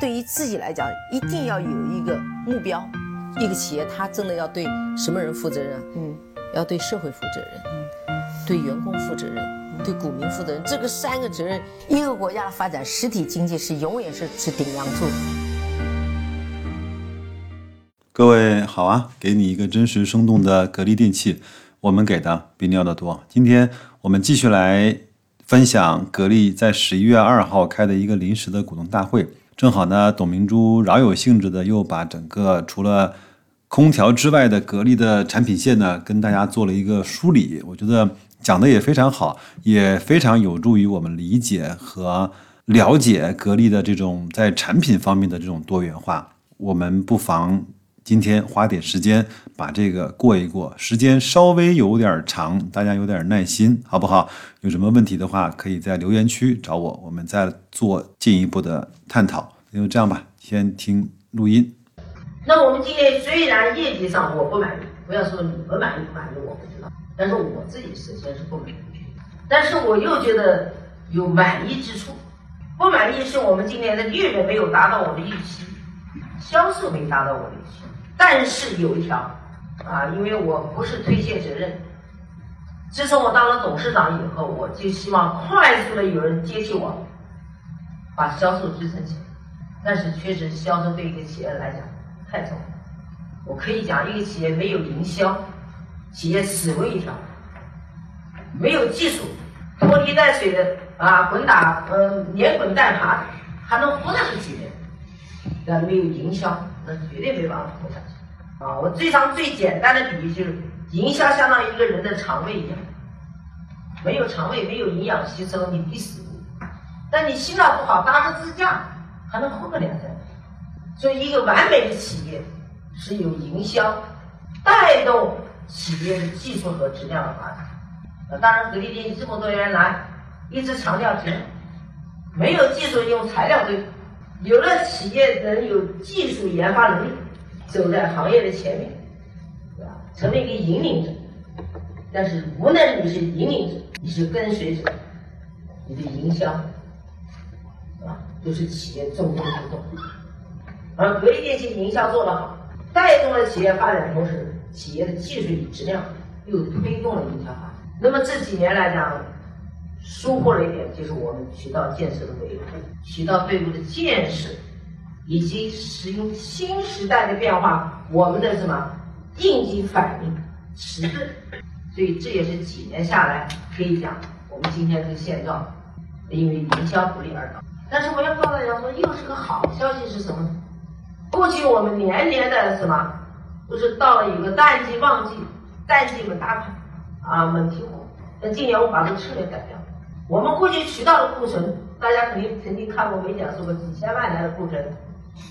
对于自己来讲，一定要有一个目标。一个企业，它真的要对什么人负责任？嗯，要对社会负责任，嗯，对员工负责任，对股民负责任。这个三个责任，一个国家的发展，实体经济是永远是是顶梁柱。各位好啊，给你一个真实生动的格力电器，我们给的比你要的多。今天我们继续来分享格力在十一月二号开的一个临时的股东大会。正好呢，董明珠饶有兴致的又把整个除了空调之外的格力的产品线呢，跟大家做了一个梳理。我觉得讲的也非常好，也非常有助于我们理解和了解格力的这种在产品方面的这种多元化。我们不妨。今天花点时间把这个过一过，时间稍微有点长，大家有点耐心，好不好？有什么问题的话，可以在留言区找我，我们再做进一步的探讨。那就这样吧，先听录音。那我们今天虽然业绩上我不满意，不要说你们满意不满意，我不知道，但是我自己首先是不满意，但是我又觉得有满意之处。不满意是我们今年的利润没有达到我的预期，销售没达到我的预期。但是有一条，啊，因为我不是推卸责任。自从我当了董事长以后，我就希望快速的有人接替我，把销售支撑起来。但是确实，销售对一个企业来讲太重要。我可以讲，一个企业没有营销，企业死路一条；没有技术，拖泥带水的啊，滚打，呃，连滚带爬，还能活上去几年。但没有营销，那绝对没办法活下去。啊，我最常最简单的比喻就是，营销相当于一个人的肠胃一样，没有肠胃，没有营养吸收，你必死。但你心脏不好，搭个支架还能活个两三年。所以，一个完美的企业是有营销带动企业的技术和质量的发展。啊，当然，格力电器这么多年来一直强调质量，没有技术用材料堆。有了企业能有技术研发能力，走在行业的前面，对吧？成为一个引领者。但是无论你是引领者，你是跟随者，你的营销，啊，都是企业重中之重。而格力电器营销做得好，带动了企业发展，同时企业的技术与质量又推动了营销发展。那么这几年来讲，疏忽了一点，就是我们渠道建设的维护、渠道队伍的建设，以及使用新时代的变化，我们的什么应急反应迟钝，所以这也是几年下来可以讲我们今天这个现状，因为营销不利而导。但是我要告诉大家说，又是个好消息是什么？过去我们年年的什么，不是到了一个淡季旺季，淡季猛大款啊猛提货，那今年我把这个策略改掉。我们过去渠道的库存，大家肯定曾经看过，没讲说过几千万台的库存，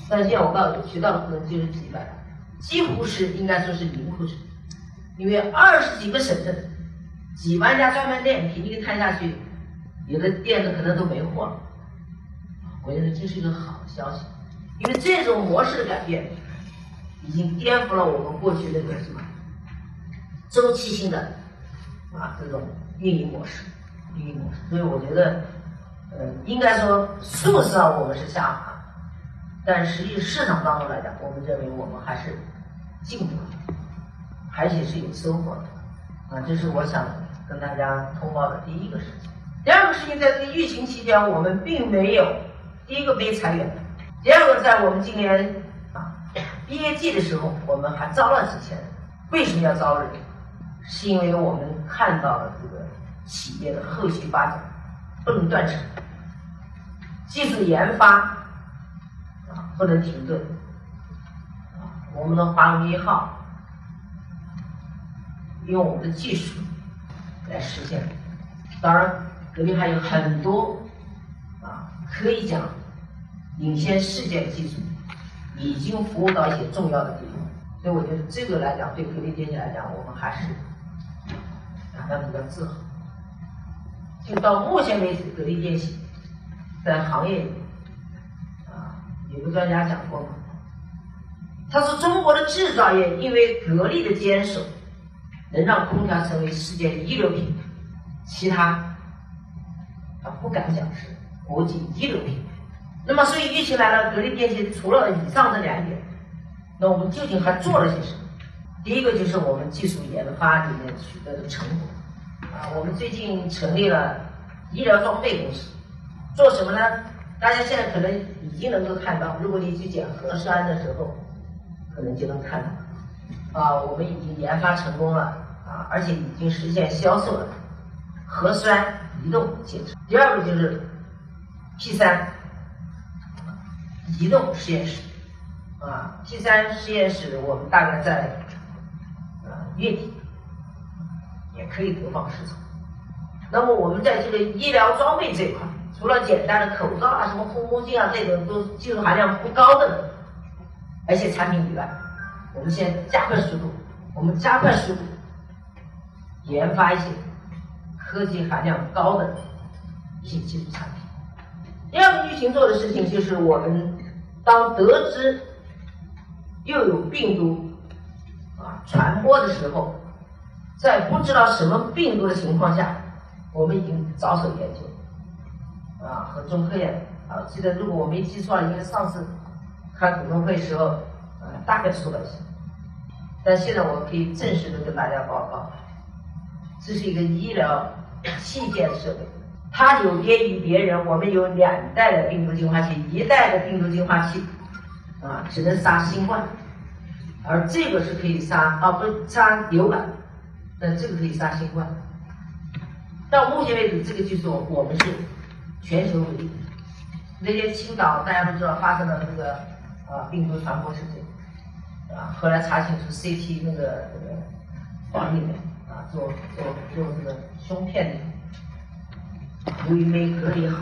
但现在我告诉你，渠道的库存就是几百，几乎是应该说是零库存，因为二十几个省份，几万家专卖店，平均摊下去，有的店子可能都没货了。我觉得这是一个好消息，因为这种模式的改变，已经颠覆了我们过去那个什么周期性的啊这种运营模式。运营模式，所以我觉得，呃，应该说数字上我们是下滑，但实际市场当中来讲，我们认为我们还是进步的，而且是有收获的，啊，这是我想跟大家通报的第一个事情。第二个事情，在这个疫情期间，我们并没有第一个没裁员，第二个在我们今年啊毕业季的时候，我们还招了几千人。为什么要招人？是因为我们看到了这个。企业的后续发展不能断层，技术研发啊不能停顿，我们的华龙一号用我们的技术来实现。当然，格力还有很多啊可以讲领先世界的技术，已经服务到一些重要的地方。所以我觉得这个来讲，对格力电器来讲，我们还是感到比较自豪。就到目前为止，格力电器在行业里，啊，有个专家讲过嘛，他说中国的制造业因为格力的坚守，能让空调成为世界一流品牌，其他他不敢讲是国际一流品牌。那么，所以疫情来了，格力电器除了以上这两点，那我们究竟还做了些什么？第一个就是我们技术研发里面取得的成果。我们最近成立了医疗装备公司，做什么呢？大家现在可能已经能够看到，如果你去检核酸的时候，可能就能看到。啊，我们已经研发成功了，啊，而且已经实现销售了核酸移动检测。第二个就是 P 三移动实验室，啊，P 三实验室我们大概在啊月底可以投放市场。那么我们在这个医疗装备这一块，除了简单的口罩啊、什么护目镜啊这种都技术含量不高的，而且产品以外，我们现在加快速度，我们加快速度研发一些科技含量高的一些技术产品。第二个疫情做的事情就是我们当得知又有病毒啊传播的时候，在不知道什么病毒的情况下，我们已经着手研究。啊和中科院啊，记得如果我没记错，应该上次开股东会时候啊大概说了一些，但现在我可以正式的跟大家报告，这是一个医疗器件设备。它有别于别人，我们有两代的病毒净化器，一代的病毒净化器，啊，只能杀新冠，而这个是可以杀啊，不杀流感，但这个可以杀新冠。到目前为止，这个技术我们是全球唯一。那天青岛大家都知道发生了这个啊病毒传播事件，啊，后来查清楚 CT 那个那个房里面啊做做做这个胸片的。由于没隔离好，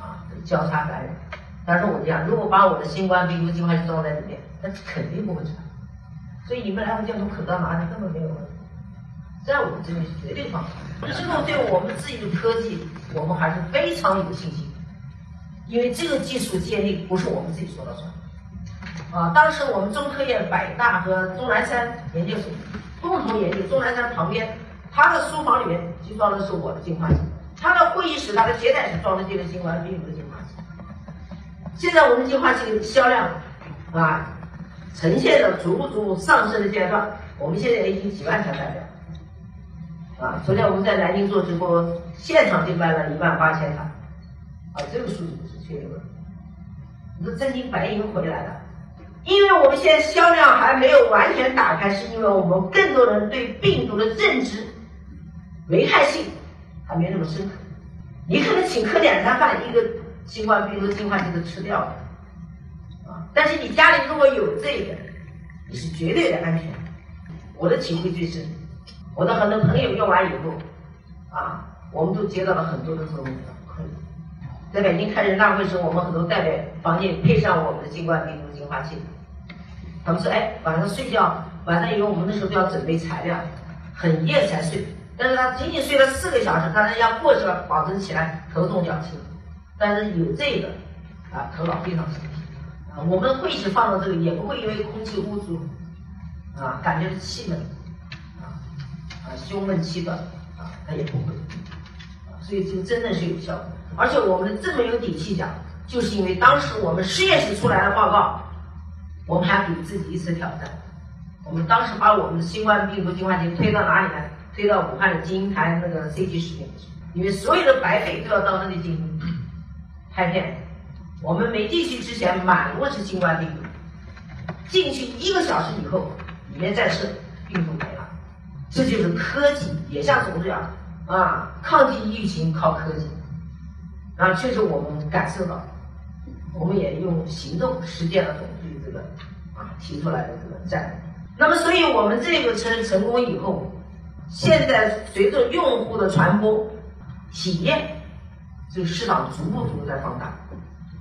啊，交叉感染。但是我讲，如果把我的新冠病毒计划器装在里面，那肯定不会传。所以你们来我叫从口罩拿的根本没有问题，在我们这边是绝对放心。之后对我们自己的科技，我们还是非常有信心，因为这个技术建立不是我们自己说了算。啊，当时我们中科院、百大和钟南山研究所共同研究，钟南山旁边他的书房里面就装的是我的净化器。他的会议室、他的接待室装的就是新冠病毒的净化器。现在我们净化器的销量啊，呈现了逐步上升的阶段。我们现在已经几万台代表，啊，昨天我们在南京做直播，现场就卖了一万八千台，啊，这个数字是确认的。你说真金白银回来了，因为我们现在销量还没有完全打开，是因为我们更多人对病毒的认知、危害性。还没那么深刻，你可能请客两餐饭，一个新冠病毒净化器都吃掉了，啊！但是你家里如果有这个，你是绝对的安全。我的体会最深，我的很多朋友用完以后，啊，我们都接到了很多的这种反馈。在北京开人大会时，我们很多代表房间配上我们的新冠病毒净化器，他们说，哎，晚上睡觉，晚上因为我们那时候都要准备材料，很夜才睡。但是他仅仅睡了四个小时，但是要过去了，保证起来头重脚轻。但是有这个，啊，头脑非常清晰。啊，我们会议室放到这里，也不会因为空气污浊，啊，感觉气闷，胸闷气短，啊，它也不会。所以这个真的是有效果。而且我们这么有底气讲，就是因为当时我们实验室出来的报告，我们还给自己一次挑战。我们当时把我们的新冠病毒净化器推到哪里来？推到武汉的金银潭那个 CT 实验室，因为所有的白肺都要到那里进行拍片。我们没进去之前满屋是新冠病毒，进去一个小时以后，里面再试病毒。这就是科技，也像总这样啊，抗击疫情靠科技。啊，确实我们感受到，我们也用行动实践了总书记这个啊提出来的这个战略。那么，所以我们这个成成功以后。现在随着用户的传播体验，这个市场逐步逐步在放大。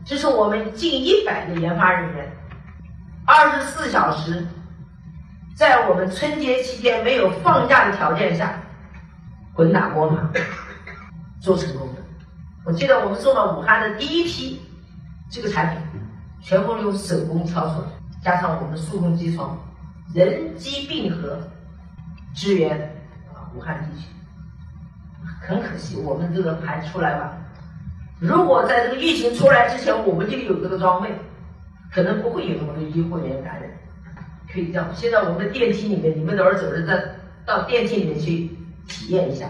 这是我们近一百个研发人员，二十四小时，在我们春节期间没有放假的条件下，滚打锅码做成功的。我记得我们送到武汉的第一批这个产品，全部用手工挑出来，加上我们数控机床，人机并合，支援。武汉地区，很可惜，我们这个还出来吧，如果在这个疫情出来之前，我们就有这个装备，可能不会有那么多医护人员感染。可以这样，现在我们的电梯里面，你们的儿子儿子到电梯里面去体验一下，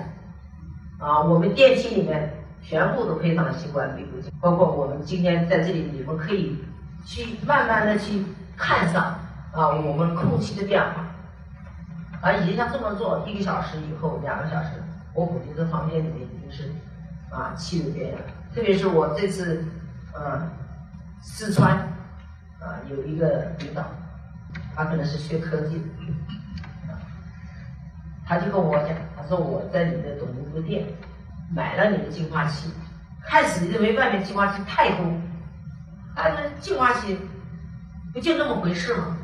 啊，我们电梯里面全部都配上了新冠病毒包括我们今天在这里，你们可以去慢慢的去看上啊，我们空气的变化，啊，已经像这么做，一个小时以后，两个小时，我估计这房间里面已经是啊气流变了，特别是我这次，嗯，四川啊有一个领导。他可能是学科技的，他就跟我讲，他说我在你的董明珠店买了你的净化器，开始认为外面净化器太多，但是净化器不就那么回事吗？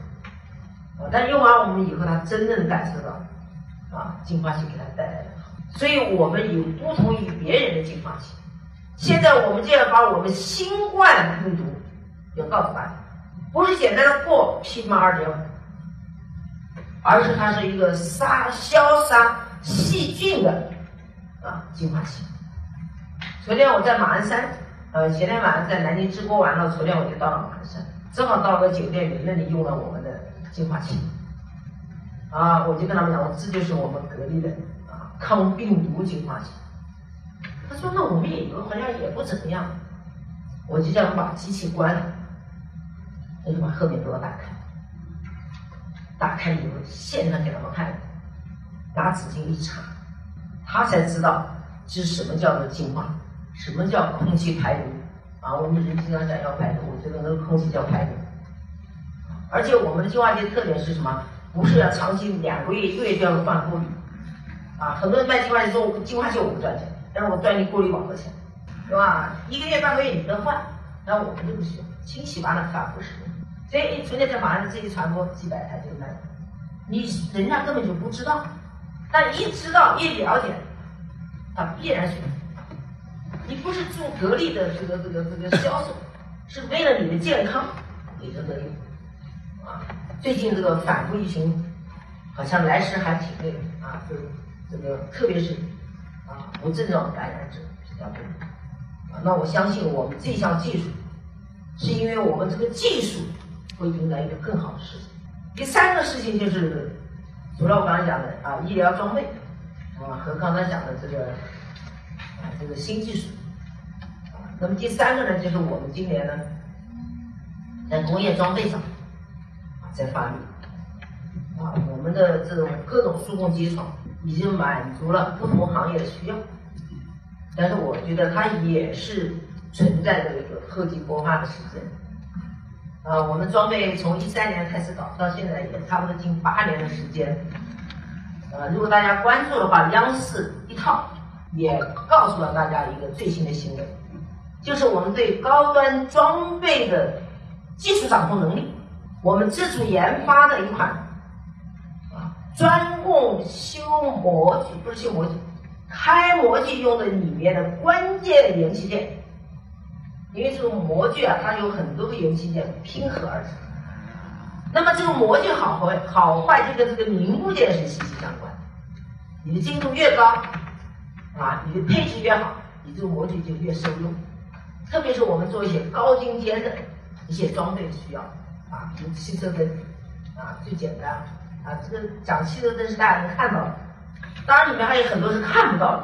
啊，但用完我们以后，他真正感受到啊，净化器给他带来的好，所以我们有不同于别人的净化器。现在我们就要把我们新冠病毒要告诉大家。不是简单的过 PM 二点五，而是它是一个杀消杀细菌的啊净化器。昨天我在马鞍山，呃，前天晚上在南京直播完了，昨天我就到了马鞍山，正好到了酒店里，那里用了我们的净化器。啊，我就跟他们讲，我这就是我们格力的啊抗病毒净化器。他说那我们也有，好像也不怎么样。我就叫他把机器关了。我就把后面给我打开，打开以后现场给他们看，拿纸巾一擦，他才知道这是什么叫做净化，什么叫空气排毒啊？我们人经常讲要排毒，我觉得那个空气叫排毒。而且我们的净化器特点是什么？不是要长期两个月一个月就要换过滤啊！很多人卖净化器说净化器我不赚钱，但是我赚你过滤网的钱，是吧？一个月半个月你得换，那我们就不行，清洗完了反复使用。所以存在在马上，这一传播几百台就卖，你人家根本就不知道，但一知道一了解，他必然选。你不是做格力的这个这个这个销售，是为了你的健康，你这个用啊。最近这个反复疫情，好像来时还挺那个啊，就这个特别是啊无症状感染者比较多啊。那我相信我们这项技术，是因为我们这个技术。会迎来一个更好的事情。第三个事情就是，除了我刚才讲的啊医疗装备啊和刚才讲的这个啊这个新技术啊，那么第三个呢，就是我们今年呢在工业装备上啊在发力啊，我们的这种各种数控机床已经满足了不同行业的需要，但是我觉得它也是存在着一个厚积薄发的时间。呃，我们装备从一三年开始搞，到现在也差不多近八年的时间。呃，如果大家关注的话，央视一套也告诉了大家一个最新的新闻，就是我们对高端装备的技术掌控能力，我们自主研发的一款啊专供修模具，不是修模具，开模具用的里面的关键元器件。因为这种模具啊，它有很多个元器件拼合而成。那么这个模具好坏，好坏就跟这个零部件是息息相关。你的精度越高，啊，你的配置越好，你这个模具就越受用。特别是我们做一些高精尖的一些装备需要，啊，比如汽车灯，啊，最简单，啊，这个讲汽车灯是大家能看到的，当然里面还有很多是看不到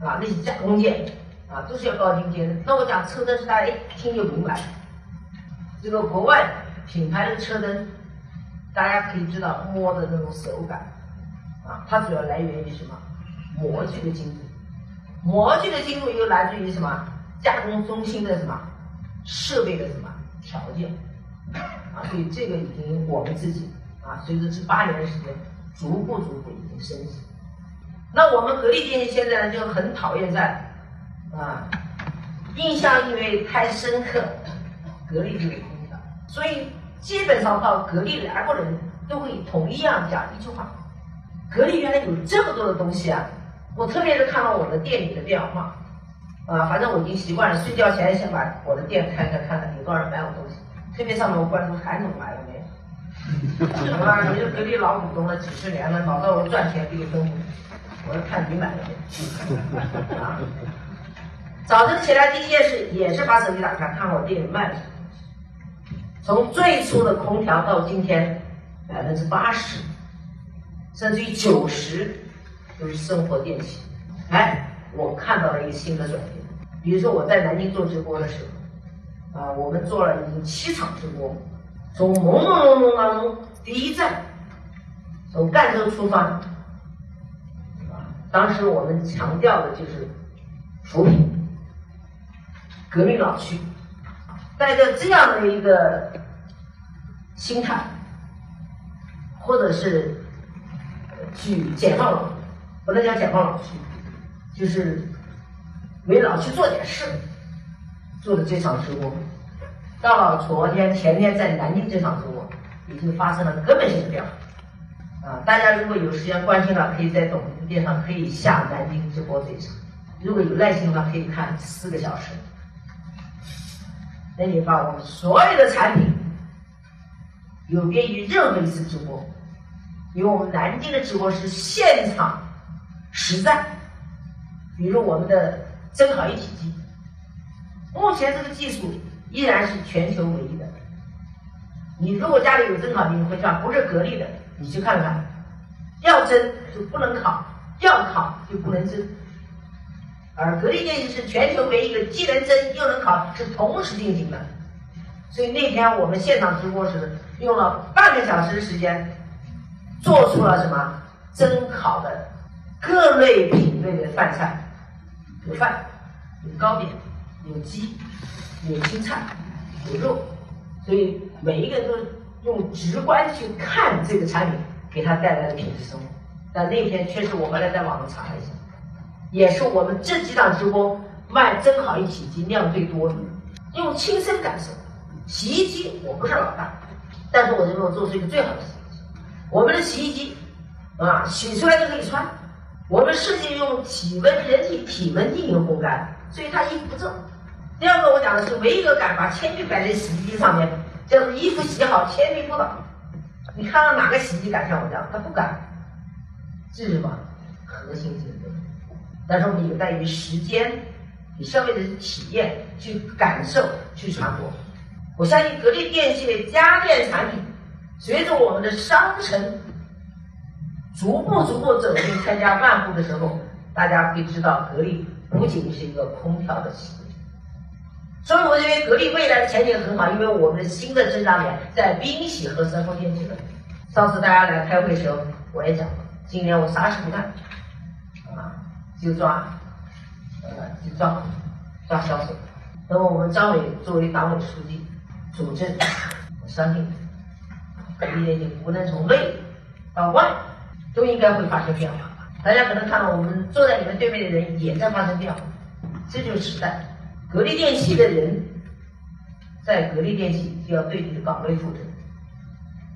的，啊，那些加工件。啊，都是要高精尖的。那我讲车灯是大家一听就明白。这个国外品牌的车灯，大家可以知道摸的那种手感，啊，它主要来源于什么？模具的精度。模具的精度又来自于什么？加工中心的什么？设备的什么条件？啊，所以这个已经我们自己啊，随着这八年的时间，逐步逐步已经升级。那我们格力电器现在呢，就很讨厌在。啊，印象因为太深刻，格力这个领导，所以基本上到格力来过的人都会同一样讲一句话：格力原来有这么多的东西啊！我特别是看到我的店里的变化，啊，反正我已经习惯了，睡觉前先把我的店开开，看看有多少人买我东西。特别上面我关注韩总买了没有？啊？你是格力老股东了几十年了，老在我赚钱给你分红，我要看你买了没。啊。早晨起来第一件事也是把手机打开，看我店里卖了什么东西。从最初的空调到今天，百分之八十，甚至于九十，都是生活电器。哎，我看到了一个新的转变。比如说我在南京做直播的时候，啊，我们做了已经七场直播，从朦朦胧胧当中，第一站从赣州出发，啊，当时我们强调的就是扶贫。革命老区，带着这样的一个心态，或者是去解放，不能讲解放老区，就是为老区做点事，做的这场直播，到了昨天、前天在南京这场直播，已经发生了根本性的变化。啊，大家如果有时间关心了，可以在抖音电上可以下南京直播这一场，如果有耐心的话，可以看四个小时。那你把我们所有的产品有别于任何一次直播，因为我们南京的直播是现场实战。比如我们的蒸烤一体机，目前这个技术依然是全球唯一的。你如果家里有蒸烤机，你回家不是格力的，你去看看，要蒸就不能烤，要烤就不能蒸。而格力电器是全球唯一一个既能蒸又能烤，是同时进行的。所以那天我们现场直播时，用了半个小时的时间，做出了什么蒸烤的各类品类的饭菜，有饭，有糕点，有鸡，有青菜，有肉。所以每一个都用直观去看这个产品给他带来的品质生活。但那天确实我回来在网上查了一下。也是我们这几档直播卖蒸烤一体机量最多的，用亲身感受。洗衣机我不是老大，但是我认为我做出一个最好的洗衣机。我们的洗衣机啊，洗出来就可以穿。我们设计用体温人体体温进行烘干，所以它衣服不皱。第二个我讲的是唯一一个敢把铅笔摆在洗衣机上面，叫做衣服洗好铅笔不倒。你看到哪个洗衣机敢像我这样？他不敢。这是什么？核心竞争。但是我们有待于时间，给消费者体验、去感受、去传播。我相信格力电器的家电产品，随着我们的商城逐步逐步走进千家万户的时候，大家会知道格力不仅是一个空调的企业。所以我认为格力未来的前景很好，因为我们的新的增长点在冰洗和生活电器的。上次大家来开会的时候，我也讲了，今年我啥事不干。啊就抓，呃，就抓抓销售。那么我们张伟作为党委书记主政，我相信，格力电器无论从内到外，都应该会发生变化。大家可能看到我们坐在你们对面的人也在发生变化，这就是时代。格力电器的人，在格力电器就要对你的岗位负责，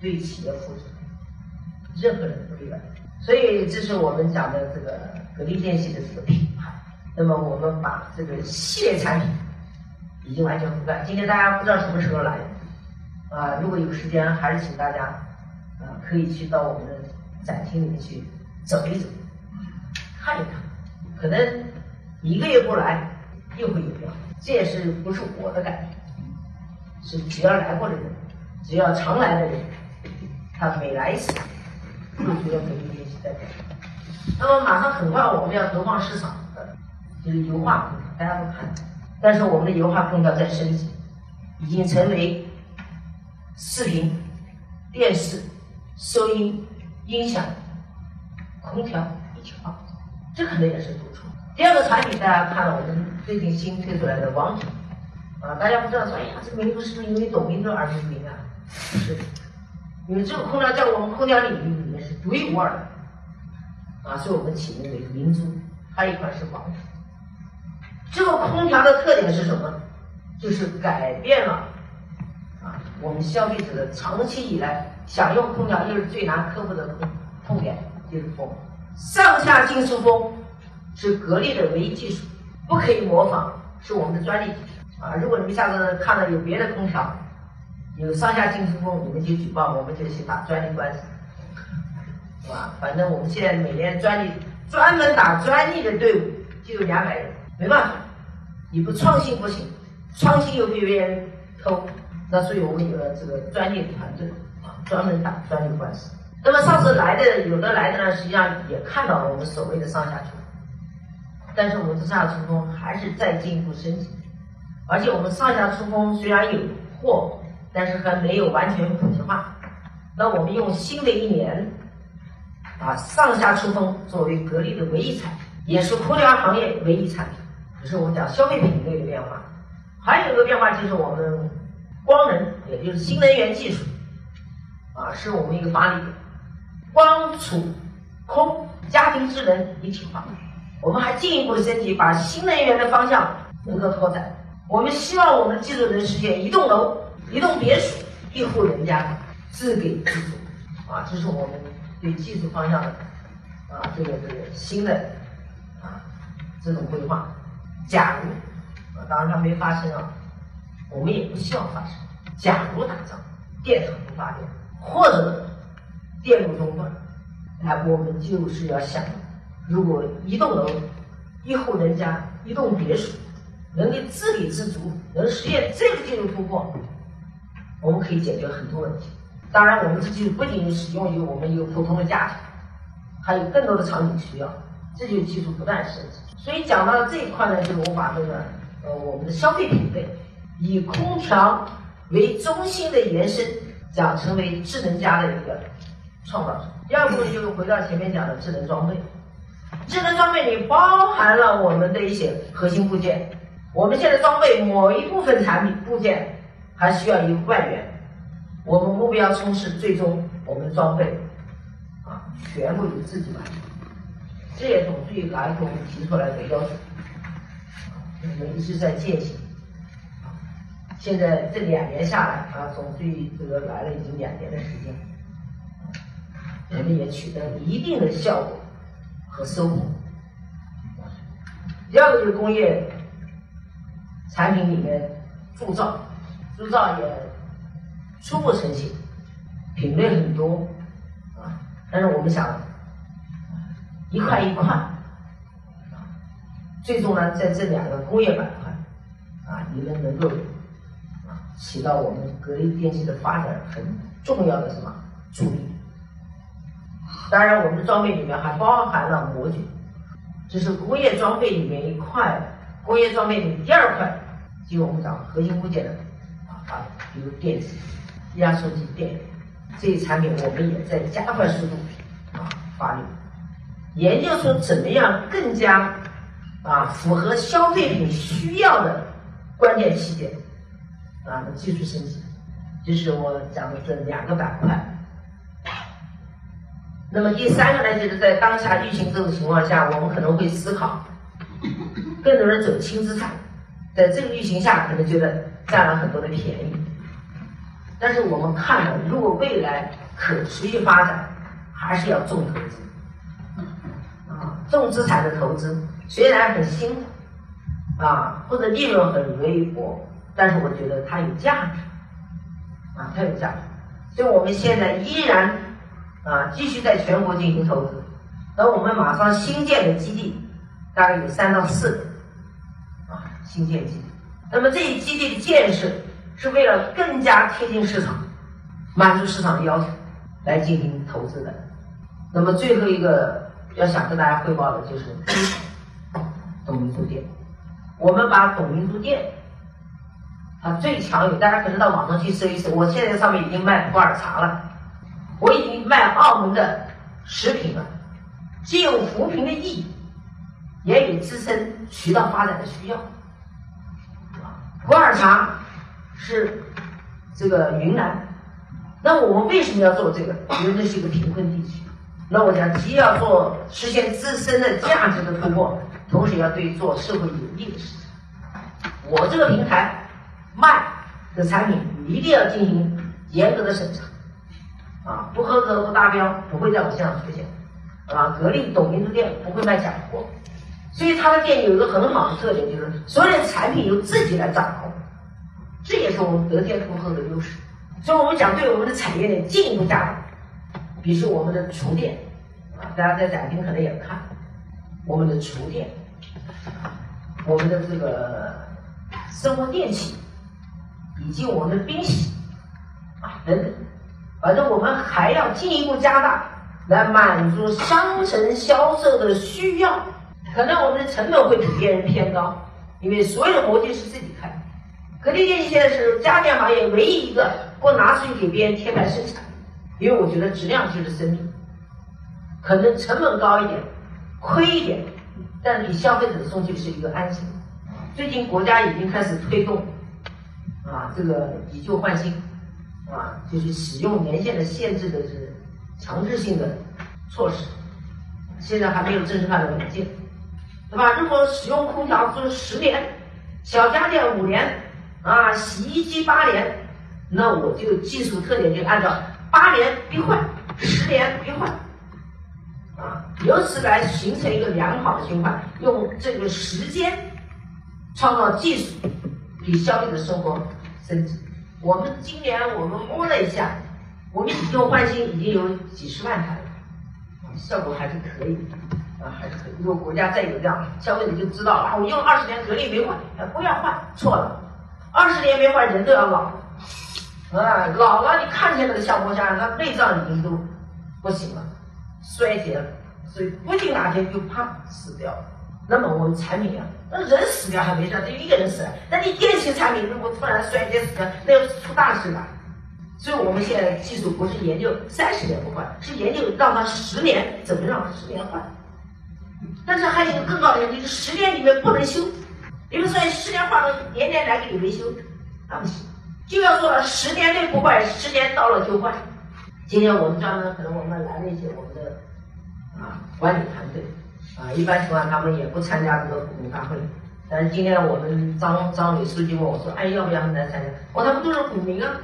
对企业负责，任何人不例外。所以这是我们讲的这个。格力电器的这个品牌，那么我们把这个系列产品已经完全覆盖。今天大家不知道什么时候来，啊，如果有时间，还是请大家啊可以去到我们的展厅里面去走一走，看一看。可能一个月不来，又会有变化。这也是不是我的感觉，是只要来过的人，只要常来的人，他每来一次，就觉得格力电器在变。那么马上很快我们要投放市场的，就是油画空调，大家都看。但是我们的油画空调在升级，已经成为视频、电视、收音、音响、空调一体化，这可能也是突出。第二个产品大家看了我们最近新推出来的王者，啊，大家不知道说，哎呀，这个名字是不是因为抖音的耳闻名啊？不是，因为这个空调在我们空调领域里面是独一无二的。啊，是我们起名为明珠，还有一款是王府。这个空调的特点是什么？就是改变了啊，我们消费者的长期以来想用空调又是最难克服的痛痛点，就是风。上下进出风是格力的唯一技术，不可以模仿，是我们的专利啊。如果你们下次看到有别的空调有上下进出风，你们就举报，我们就去打专利官司。啊？反正我们现在每年专利专门打专利的队伍就有两百人，没办法，你不创新不行，创新又被别人偷，那所以我们有了这个专业团队啊，专门打专利官司。那么上次来的有的来的呢，实际上也看到了我们所谓的上下出，但是我们的上下出风还是再进一步升级，而且我们上下出风虽然有货，但是还没有完全普及化。那我们用新的一年，啊，上下出风作为格力的唯一产品，也是空调行业唯一产品，这是我们讲消费品类的变化。还有一个变化就是我们光能，也就是新能源技术，啊，是我们一个发力点。光储空家庭智能一体化，我们还进一步升级，把新能源的方向能够拓展。我们希望我们的技术能实现一栋楼、一栋别墅、一户人家自给自足，啊，这是我们对技术方向的啊这个这个新的啊这种规划。假如啊，当然它没发生啊，我们也不希望发生。假如打仗，电厂不发电，或者电路中断，哎，我们就是要想，如果一栋楼、一户人家、一栋别墅能够自给自足，能实现这个技术突破，我们可以解决很多问题。当然，我们这技术不仅使用于我们一个普通的家庭，还有更多的场景需要，这就是技术不断升级。所以讲到这一块呢，就是我把这个呃我们的消费品类以空调为中心的延伸，讲成为智能家的一个。创造者。第二部分就是回到前面讲的智能装备，智能装备里包含了我们的一些核心部件。我们现在装备某一部分产品部件还需要一个外援，我们目标冲刺最终我们装备啊全部由自己完成，这也总书记来给我们提出来的要求，我们一直在践行。现在这两年下来啊，总书记这个来了已经两年的时间。我们也取得一定的效果和收获。第二个就是工业产品里面铸造，铸造也初步成型，品类很多啊。但是我们想一块一块，最终呢，在这两个工业板块啊，你们能够啊起到我们格力电器的发展很重要的什么助力。当然，我们的装备里面还包含了模具，这是工业装备里面一块。工业装备里面第二块，就我们讲核心部件的啊，比如电子、压缩机、电这些产品，我们也在加快速度啊发力，研究出怎么样更加啊符合消费品需要的关键器件啊的技术升级，这是我讲的这两个板块。那么第三个呢，就是在当下疫情这种情况下，我们可能会思考，更多人走轻资产，在这个疫情下可能觉得占了很多的便宜，但是我们看了，如果未来可持续发展，还是要重投资，啊，重资产的投资虽然很辛苦，啊，或者利润很微薄，但是我觉得它有价值，啊，它有价值，所以我们现在依然。啊，继续在全国进行投资，而我们马上新建的基地大概有三到四个，啊，新建基地。那么这一基地的建设是为了更加贴近市场，满足市场的要求来进行投资的。那么最后一个要想跟大家汇报的就是董明珠店，我们把董明珠店啊最强有，大家可能到网上去搜一搜，我现在上面已经卖普洱茶了。我已经卖澳门的食品了，既有扶贫的意义，也有自身渠道发展的需要。普洱茶是这个云南，那我们为什么要做这个？因为这是一个贫困地区。那我讲，既要做实现自身的价值的突破，同时要对做社会有益的事情。我这个平台卖的产品一定要进行严格的审查。啊，不合格不达标，不会在我身上出现。啊，格力董明珠店不会卖假货，所以它的店有一个很好的特点，就是所有的产品由自己来掌控，这也是我们得天独厚的优势。所以我们讲对我们的产业链进一步加大。比如说我们的厨电，啊，大家在展厅可能也看，我们的厨电，我们的这个生活电器，以及我们的冰洗啊等等，反正我们还要进一步加大，来满足商城销售的需要。可能我们的成本会比别人偏高，因为所有的模具是自己开。格力电器现在是家电行业唯一一个不拿出去给别人贴牌生产，因为我觉得质量就是生命。可能成本高一点，亏一点，但是给消费者送去是一个安心。最近国家已经开始推动，啊，这个以旧换新，啊，就是使用年限的限制的是强制性的措施，现在还没有正式发的文件。对吧？如果使用空调是十年，小家电五年，啊，洗衣机八年，那我就技术特点就按照八年必换，十年必换，啊，由此来形成一个良好的循环，用这个时间创造技术，给消费者生活升级。我们今年我们摸了一下，我们以旧换新已经有几十万台了，效果还是可以。啊，还是可以。如果国家再有这样，消费者就知道啊，我用了二十年格力没换，不要换，错了，二十年没换，人都要老，啊，老了你看起来那个像模像样，那内脏已经都不行了，衰竭了，所以不定哪天就啪死掉。那么我们产品啊，那人死掉还没事，就一个人死了，那你电器产品如果突然衰竭死掉，那要出大事了。所以我们现在技术不是研究三十年不换，是研究让它十年怎么让十年换。但是还有一个更高的研究，就是十年里面不能修。你们说十年换了，年年来给你维修，那不行，就要做到十年内不坏，十年到了就换。今天我们专门可能我们来了一些我们的啊管理团队啊，一般情况他们也不参加这个股东大会。但是今天我们张张伟书记问我说：“哎，要不要来参加？”我他们都是股民啊，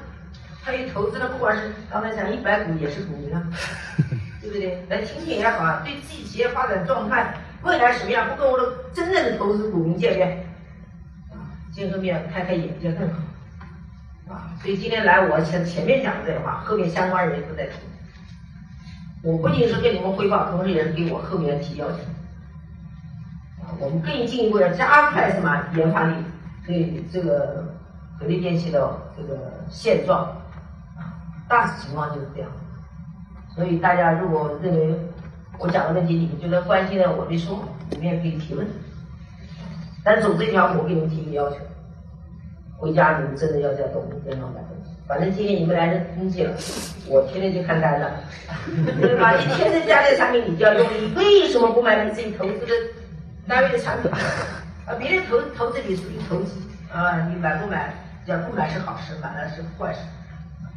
他一投资了，不管是刚才讲一百股也是股民啊。对不对？来听听也好啊，对自己企业发展状态未来什么样，不跟我的真正的投资股民见面，见个面开开眼界更好，啊，所以今天来我前前面讲的这些话，后面相关人都在听。我不仅是跟你们汇报，同时也是给我后面提要求。我们更进一步要加快什么研发力，对这个格力电器的这个现状，大致情况就是这样。所以大家如果认为我讲的问题你们觉得关心的，我没说，你们也可以提问。但总这条，我给你们提个要求：回家你们真的要在抖音电脑买东西。反正今天你们来的东西了，我天天就看单了，对吧？你天天家电产品你就要用，你为什么？不买你自己投资的单位的产品？啊，别人投投资你属于投机啊，你买不买？要不买是好事，买了是坏事。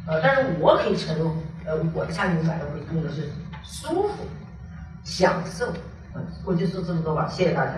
呃，但是我可以承诺，呃，我的产品买的会用的是舒服、享受，嗯，我就说这么？多吧，谢谢大家。